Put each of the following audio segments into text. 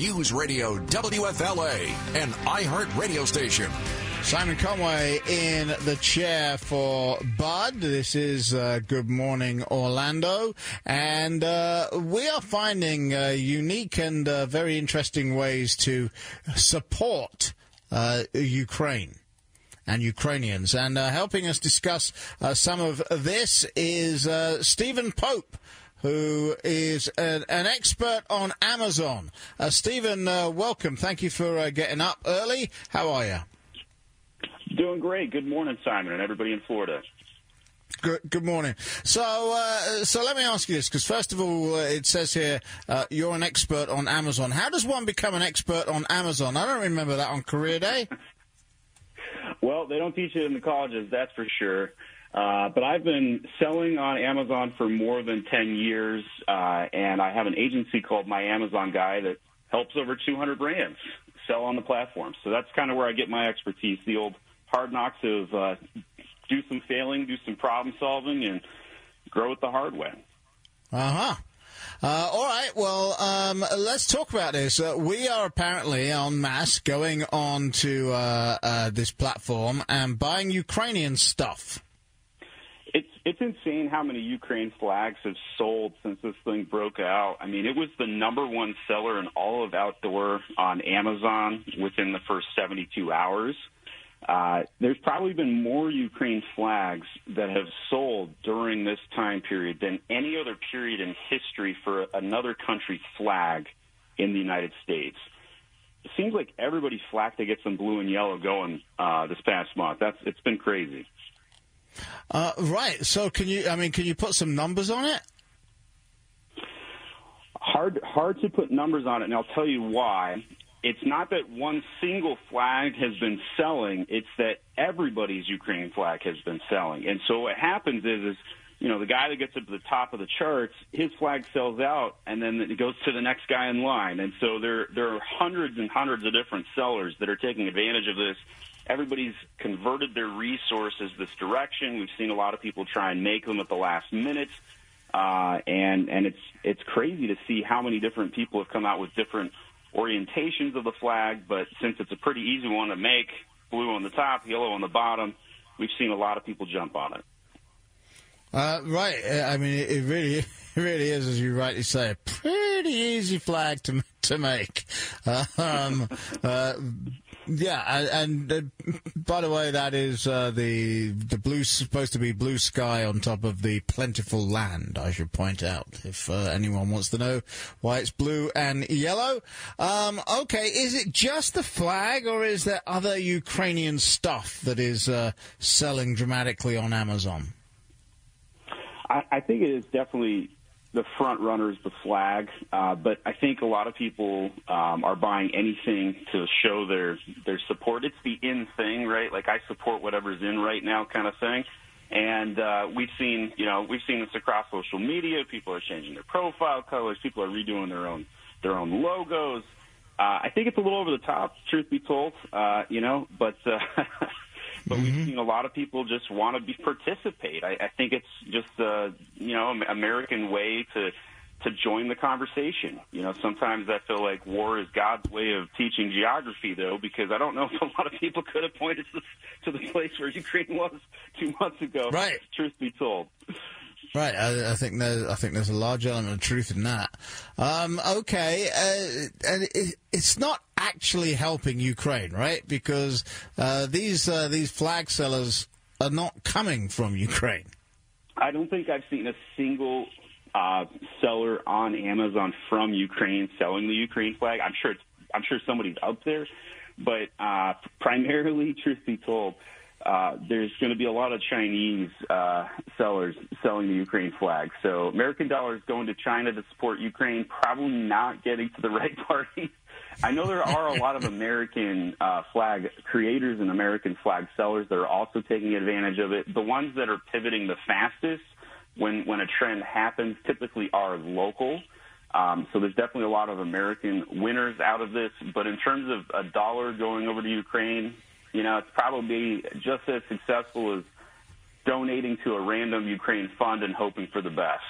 News Radio WFLA, an iHeart radio station. Simon Conway in the chair for Bud. This is uh, Good Morning Orlando. And uh, we are finding uh, unique and uh, very interesting ways to support uh, Ukraine and Ukrainians. And uh, helping us discuss some of this is Stephen Pope who is an, an, expert on Amazon. Uh, Stephen, uh, welcome. Thank you for uh, getting up early. How are you? Doing great. Good morning, Simon, and everybody in Florida. Good, good morning. So, uh, so let me ask you this, because first of all, uh, it says here uh, you're an expert on Amazon. How does one become an expert on Amazon? I don't remember that on Career Day. well, they don't teach it in the colleges, that's for sure. Uh, but I've been selling on Amazon for more than 10 years, uh, and I have an agency called My Amazon Guy that helps over 200 brands sell on the platform. So that's kind of where I get my expertise, the old – hard knocks of uh, do some failing, do some problem solving, and grow it the hard way. Uh-huh. Uh, all right. Well, um, let's talk about this. Uh, we are apparently en masse going on to uh, uh this platform and buying Ukrainian stuff. It's insane how many Ukraine flags have sold since this thing broke out. I mean, it was the number one seller in all of outdoor on Amazon within the first 72 hours. Uh, there's probably been more Ukraine flags that have sold during this time period than any other period in history for another country's flag in the United States. It seems like everybody's flag to get some blue and yellow going uh, this past month. That's it's been crazy. Uh, right. So can you? I mean, can you put some numbers on it? Hard, hard to put numbers on it, and I'll tell you why it's not that one single flag has been selling, it's that everybody's Ukraine flag has been selling. And so what happens is, is you know, the guy that gets up to the top of the charts, his flag sells out, and then it goes to the next guy in line. And so there, there are hundreds and hundreds of different sellers that are taking advantage of this. Everybody's converted their resources this direction. We've seen a lot of people try and make them at the last minute. Uh, and and it's it's crazy to see how many different people have come out with different orientations of the flag, but since it's a pretty easy one to make, blue on the top, yellow on the bottom, we've seen a lot of people jump on it. Uh, right. I mean, it really, it really is, as you rightly say, a pretty easy flag to to make. Um, uh, yeah, and, uh, by the way, that is uh, the the blue supposed to be blue sky on top of the plentiful land. I should point out, if uh, anyone wants to know why it's blue and yellow. Um, okay, is it just the flag, or is there other Ukrainian stuff that is uh, selling dramatically on Amazon? I, I think it is definitely the front runners, the flag. Uh, but I think a lot of people um, are buying anything to show their their support. It's the in thing, right? Like I support whatever's in right now, kind of thing. And uh, we've seen, you know, we've seen this across social media. People are changing their profile colors. People are redoing their own their own logos. Uh, I think it's a little over the top, truth be told. Uh, you know, but uh, but mm-hmm. we've seen a lot of people just want to be participate. I, I think it's just a you know American way to to join the conversation. You know, sometimes I feel like war is God's way of teaching geography, though, because I don't know if a lot of people could have pointed to the, to the place where Ukraine was two months ago. Right. Truth be told. Right, I, I, think there's I think there's a large element of truth in that. Um, okay, uh, and it, it's not actually helping Ukraine, right? Because uh, these uh, these flag sellers are not coming from Ukraine. I don't think I've seen a single uh, seller on Amazon from Ukraine selling the Ukraine flag. I'm sure I'm sure somebody's up there, but uh, primarily, truth be told, uh, there's going to be a lot of Chinese uh, sellers selling the Ukraine flag. So American dollars going to China to support Ukraine, probably not getting to the right party. I know there are a lot of American uh, flag creators and American flag sellers that are also taking advantage of it. The ones that are pivoting the fastest when when a trend happens typically are local. Um, so there's definitely a lot of American winners out of this. But in terms of a dollar going over to Ukraine, you know, it's probably just as successful as donating to a random Ukraine fund and hoping for the best.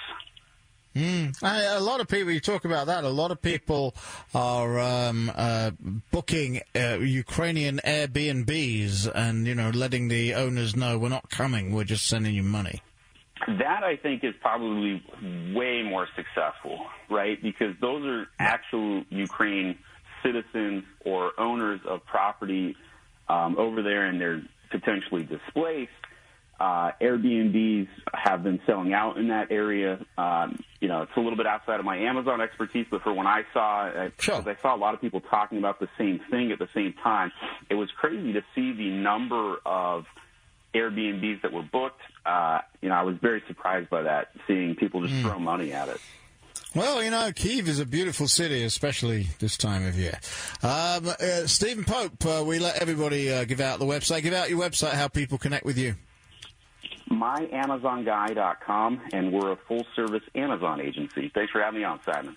Mm. a lot of people, you talk about that, a lot of people are um, uh, booking uh, Ukrainian Airbnbs and, you know, letting the owners know we're not coming, we're just sending you money. That, I think, is probably way more successful, right? Because those are actual Ukraine citizens or owners of property um, over there and they're potentially displaced uh, Airbnbs have been selling out in that area. Um, you know, it's a little bit outside of my Amazon expertise, but for when I saw, uh, sure. I saw a lot of people talking about the same thing at the same time. It was crazy to see the number of Airbnbs that were booked. Uh, you know, I was very surprised by that, seeing people just mm. throw money at it. Well, you know, Kiev is a beautiful city, especially this time of year. Um, uh, Stephen Pope, uh, we let everybody uh, give out the website. Give out your website, how people connect with you myamazonguy.com, and we're a full service Amazon agency. Thanks for having me on, Simon.